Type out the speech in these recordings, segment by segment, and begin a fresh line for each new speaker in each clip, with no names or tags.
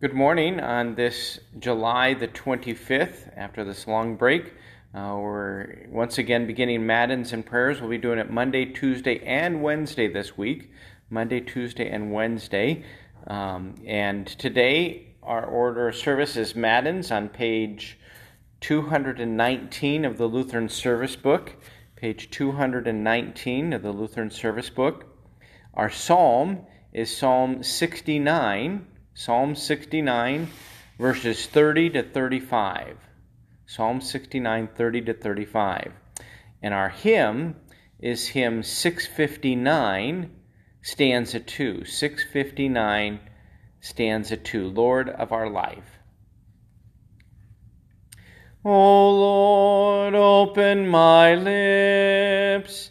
Good morning on this July the 25th, after this long break. Uh, we're once again beginning Matins and prayers. We'll be doing it Monday, Tuesday, and Wednesday this week. Monday, Tuesday, and Wednesday. Um, and today, our order of service is Matins on page 219 of the Lutheran Service Book. Page 219 of the Lutheran Service Book. Our psalm is Psalm 69 Psalm 69, verses 30 to 35. Psalm 69, 30 to 35. And our hymn is hymn 659, stanza 2. 659, stanza 2. Lord of our life. O Lord, open my lips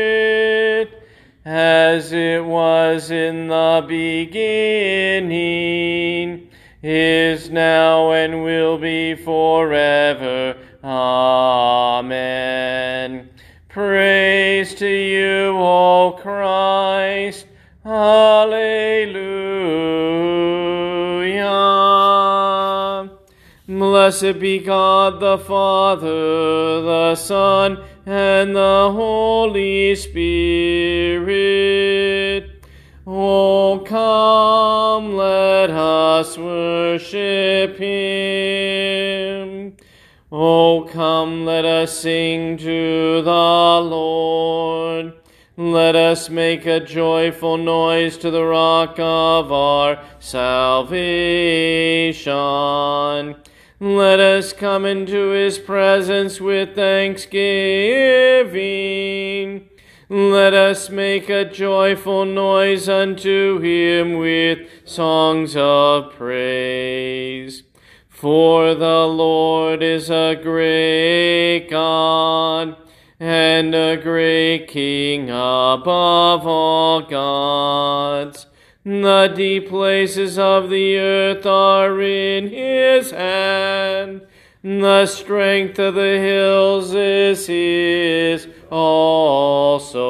as it was in the beginning, is now, and will be forever. Amen. Praise to you, O Christ. Alleluia. Blessed be God the Father, the Son, and the Holy Spirit. Oh, come, let us worship Him. Oh, come, let us sing to the Lord. Let us make a joyful noise to the rock of our salvation. Let us come into his presence with thanksgiving. Let us make a joyful noise unto him with songs of praise. For the Lord is a great God and a great King above all gods. The deep places of the earth are in his hand. The strength of the hills is his also.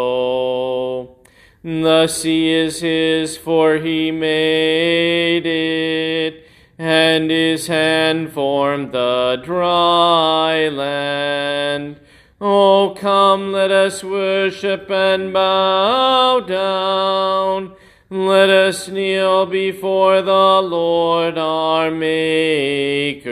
The sea is his, for he made it, and his hand formed the dry land. Oh, come, let us worship and bow down. Let us kneel before the Lord our Maker.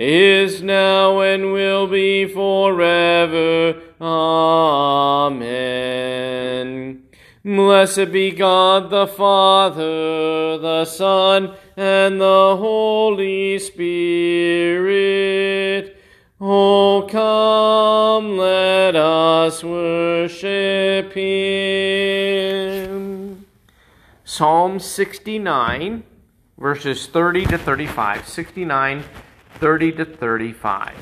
is now, and will be forever. Amen. Blessed be God the Father, the Son, and the Holy Spirit Oh, come, let us worship Him. Psalm 69, verses 30 to 35. 69, 30 to 35.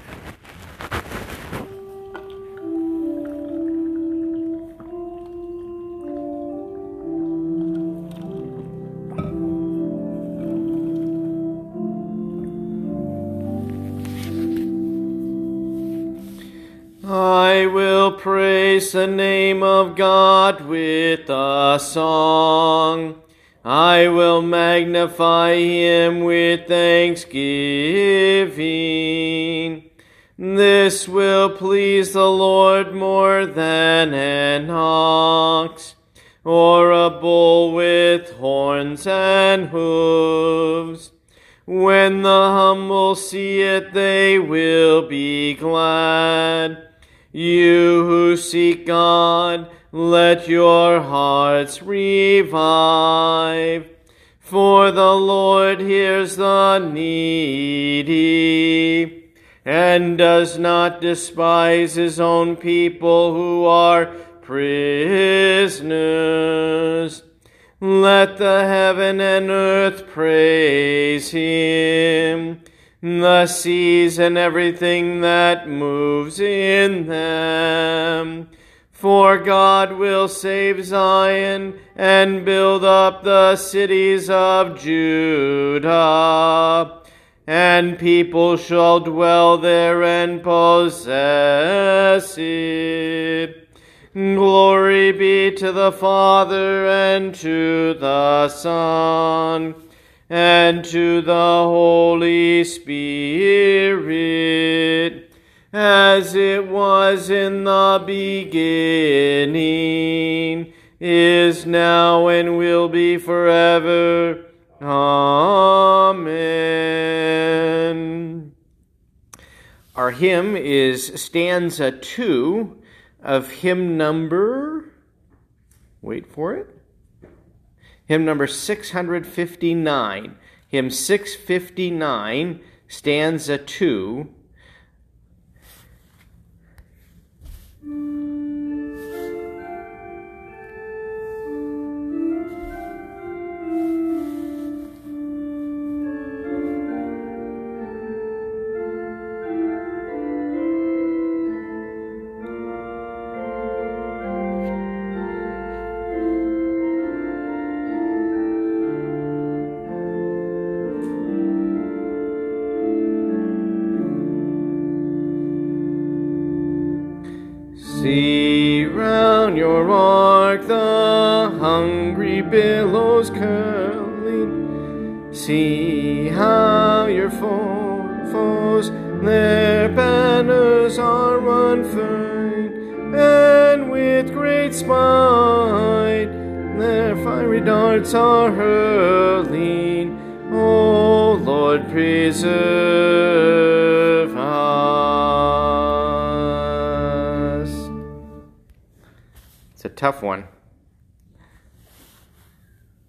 I will praise the name of God with a song. I will magnify him with thanksgiving. This will please the Lord more than an ox, or a bull with horns and hooves When the humble see it, they will be glad. You who seek God, let your hearts revive. For the Lord hears the needy and does not despise his own people who are prisoners. Let the heaven and earth praise him, the seas and everything that moves in them. For God will save Zion and build up the cities of Judah, and people shall dwell there and possess it. Glory be to the Father and to the Son and to the Holy Spirit, as it was in the beginning, is now, and will be forever. Amen. Our hymn is stanza 2 of hymn number, wait for it, hymn number 659. Hymn 659, stanza 2. Spite their fiery darts are hurling. O Lord, preserve us. It's a tough one.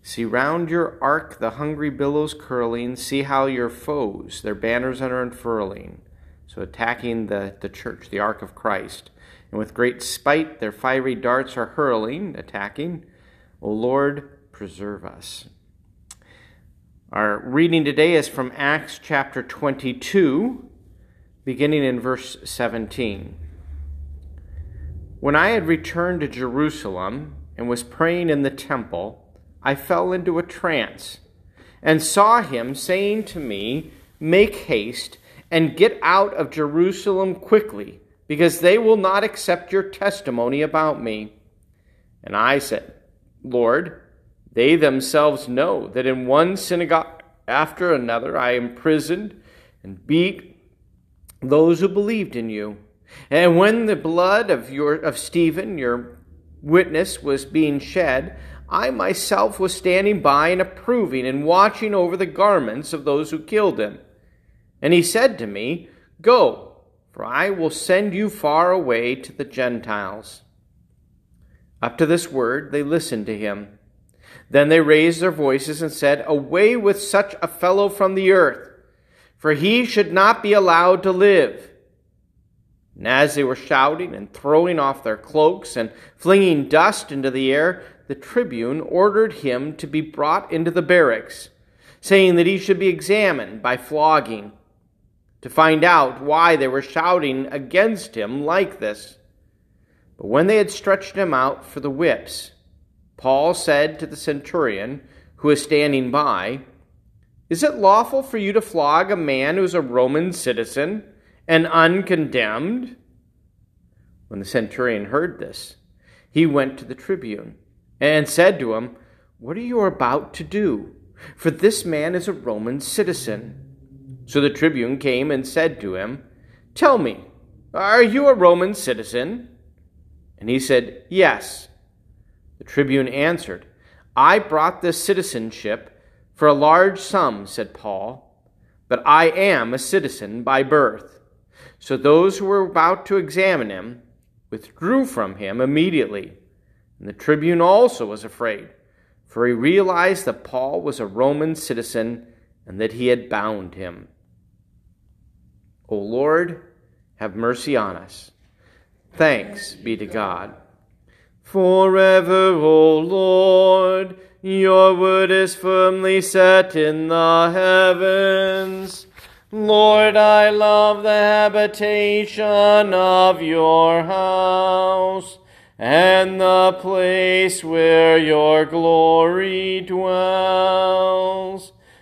See round your ark the hungry billows curling. See how your foes, their banners are unfurling. So attacking the, the church, the ark of Christ. And with great spite their fiery darts are hurling, attacking. O Lord, preserve us. Our reading today is from Acts chapter 22, beginning in verse 17. When I had returned to Jerusalem and was praying in the temple, I fell into a trance and saw him saying to me, Make haste and get out of Jerusalem quickly, because they will not accept your testimony about me. And I said, Lord, they themselves know that in one synagogue after another I imprisoned and beat those who believed in you. And when the blood of your of Stephen, your witness, was being shed, I myself was standing by and approving and watching over the garments of those who killed him. And he said to me, Go, for I will send you far away to the Gentiles. Up to this word they listened to him. Then they raised their voices and said, Away with such a fellow from the earth, for he should not be allowed to live. And as they were shouting and throwing off their cloaks and flinging dust into the air, the tribune ordered him to be brought into the barracks, saying that he should be examined by flogging, to find out why they were shouting against him like this. But when they had stretched him out for the whips, Paul said to the centurion who was standing by, Is it lawful for you to flog a man who is a Roman citizen and uncondemned? When the centurion heard this, he went to the tribune and said to him, What are you about to do? For this man is a Roman citizen. So the tribune came and said to him, Tell me, are you a Roman citizen? And he said, Yes. The tribune answered, I brought this citizenship for a large sum, said Paul. but I am a citizen by birth. So those who were about to examine him withdrew from him immediately. And the tribune also was afraid, for he realized that Paul was a Roman citizen and that he had bound him. O Lord, have mercy on us. Thanks be to God. Forever, O Lord, your word is firmly set in the heavens. Lord, I love the habitation of your house and the place where your glory dwells.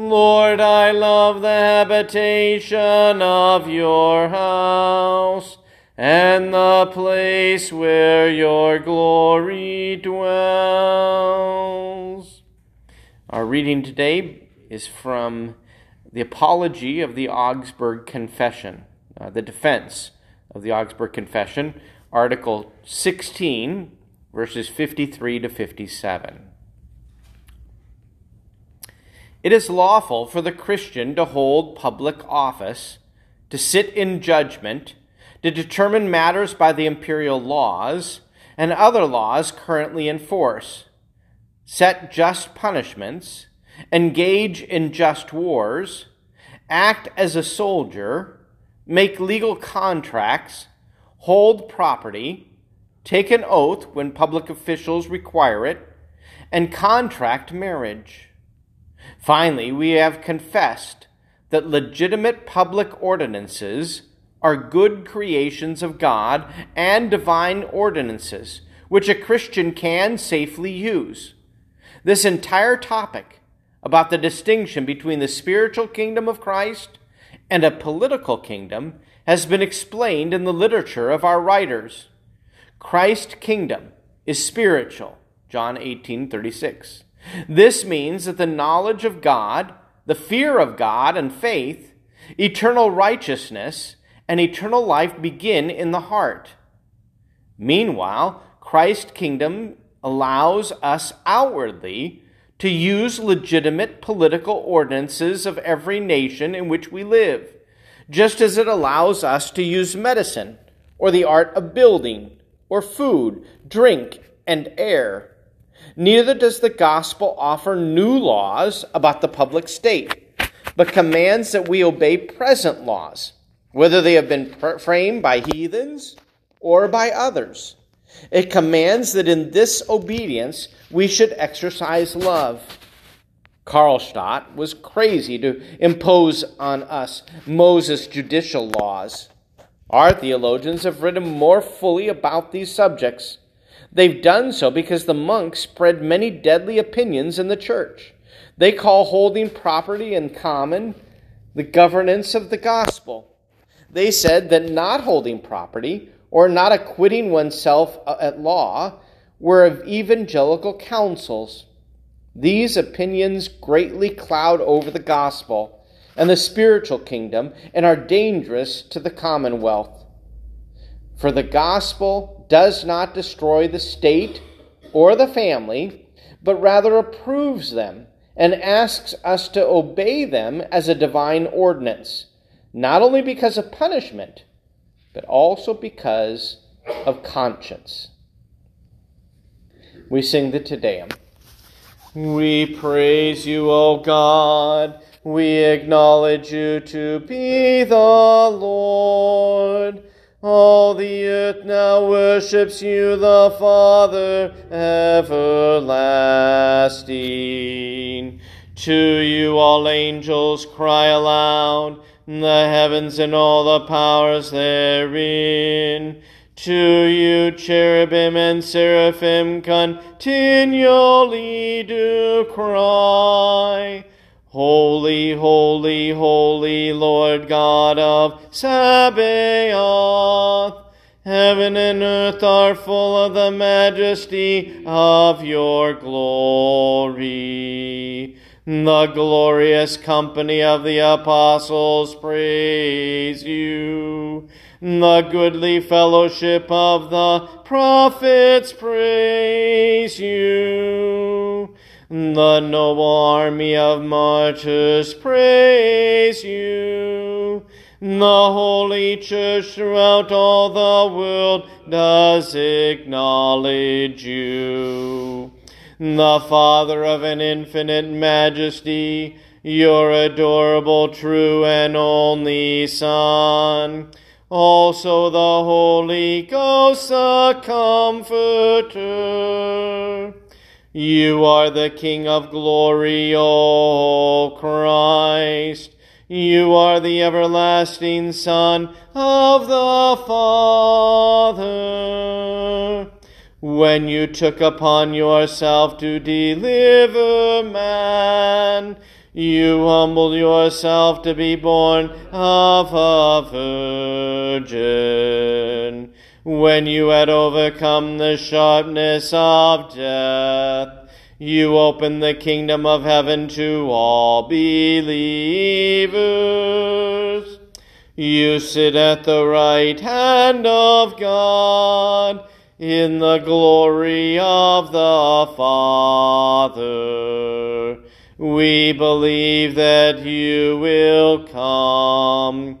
Lord, I love the habitation of your house and the place where your glory dwells. Our reading today is from the Apology of the Augsburg Confession, uh, the defense of the Augsburg Confession, Article 16, verses 53 to 57. It is lawful for the Christian to hold public office, to sit in judgment, to determine matters by the imperial laws and other laws currently in force, set just punishments, engage in just wars, act as a soldier, make legal contracts, hold property, take an oath when public officials require it, and contract marriage. Finally, we have confessed that legitimate public ordinances are good creations of God and divine ordinances, which a Christian can safely use. This entire topic about the distinction between the spiritual kingdom of Christ and a political kingdom has been explained in the literature of our writers. Christ's kingdom is spiritual, John 18:36. This means that the knowledge of God, the fear of God and faith, eternal righteousness, and eternal life begin in the heart. Meanwhile, Christ's kingdom allows us outwardly to use legitimate political ordinances of every nation in which we live, just as it allows us to use medicine, or the art of building, or food, drink, and air. Neither does the gospel offer new laws about the public state, but commands that we obey present laws whether they have been framed by heathens or by others. It commands that in this obedience we should exercise love. Karlstadt was crazy to impose on us Moses' judicial laws. Our theologians have written more fully about these subjects. They've done so because the monks spread many deadly opinions in the church. They call holding property in common the governance of the gospel. They said that not holding property or not acquitting oneself uh, at law were of evangelical counsels. These opinions greatly cloud over the gospel and the spiritual kingdom and are dangerous to the commonwealth. For the gospel does not destroy the state or the family, but rather approves them and asks us to obey them as a divine ordinance not only because of punishment, but also because of conscience. We sing the Te Deum. We praise you, O God. We acknowledge you to be the Lord. All the earth now worships you, the Father everlasting. To you all angels cry aloud the heavens and all the powers therein. To you, cherubim and seraphim, continually do cry. Holy, holy, holy Lord God of Sabaoth. Heaven and earth are full of the majesty of your glory. The glorious company of the apostles praise you. The goodly fellowship of the prophets praise you. The noble army of martyrs praise you. The holy church throughout all the world does acknowledge you. The Father of an infinite majesty, your adorable, true, and only Son. Also the Holy Ghost, the Comforter you are the King of glory, O Christ. You are the everlasting Son of the Father. When you took upon yourself to deliver man, you humbled yourself to be born of a virgin when you had overcome the sharpness of death, you opened the kingdom of heaven to all believers. You sit at the right hand of God in the glory of the Father. We believe that you will come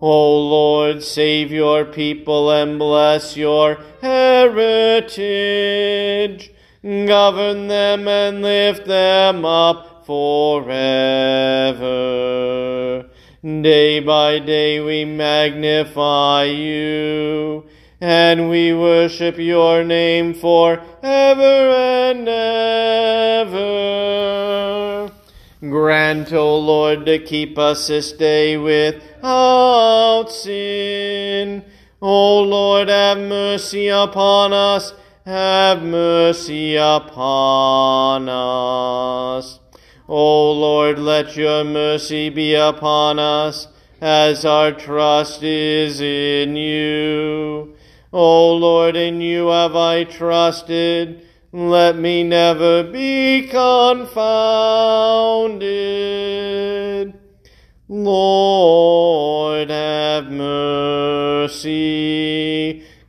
O Lord, save your people and bless your heritage. Govern them and lift them up forever. Day by day we magnify you, and we worship your name forever and ever. Grant, O Lord, to keep us this day without sin. O Lord, have mercy upon us. Have mercy upon us. O Lord, let your mercy be upon us, as our trust is in you. O Lord, in you have I trusted let me never be confounded. Lord, have mercy.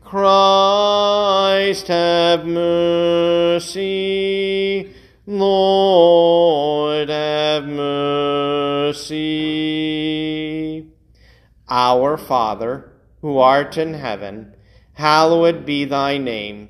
Christ, have mercy. Lord, have mercy. Our Father, who art in heaven, hallowed be thy name.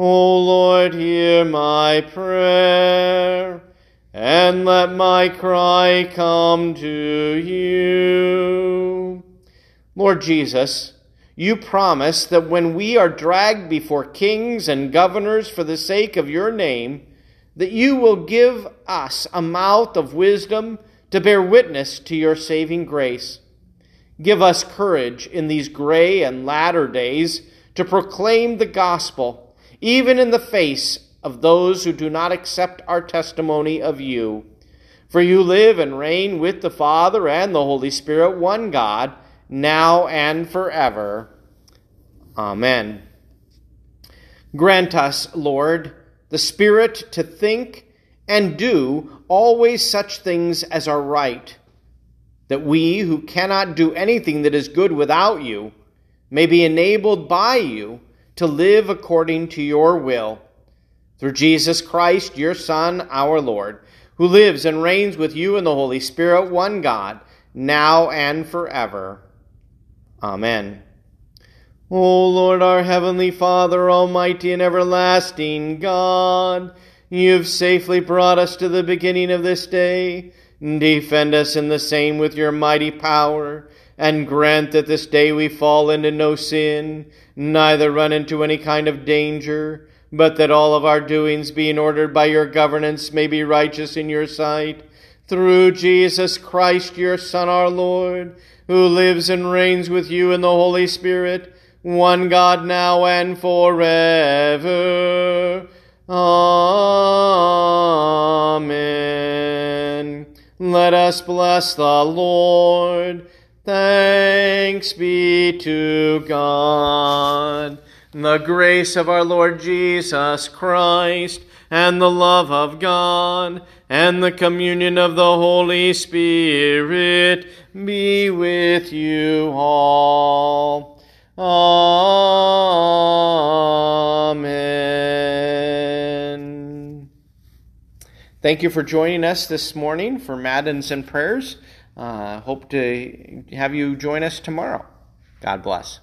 O Lord, hear my prayer, and let my cry come to you. Lord Jesus, you promise that when we are dragged before kings and governors for the sake of your name, that you will give us a mouth of wisdom to bear witness to your saving grace. Give us courage in these gray and latter days to proclaim the gospel even in the face of those who do not accept our testimony of you. For you live and reign with the Father and the Holy Spirit, one God, now and forever. Amen. Grant us, Lord, the Spirit to think and do always such things as are right, that we who cannot do anything that is good without you may be enabled by you to live according to your will. Through Jesus Christ, your Son, our Lord, who lives and reigns with you in the Holy Spirit, one God, now and forever. Amen. O Lord, our heavenly Father, almighty and everlasting God, you've safely brought us to the beginning of this day. Defend us in the same with your mighty power, and grant that this day we fall into no sin, neither run into any kind of danger, but that all of our doings, being ordered by your governance, may be righteous in your sight. Through Jesus Christ, your Son, our Lord, who lives and reigns with you in the Holy Spirit, one God now and forever. Amen. Let us bless the Lord. Thanks be to God. The grace of our Lord Jesus Christ, and the love of God, and the communion of the Holy Spirit be with you all. Amen. Thank you for joining us this morning for Matins and Prayers. Uh, hope to have you join us tomorrow. God bless.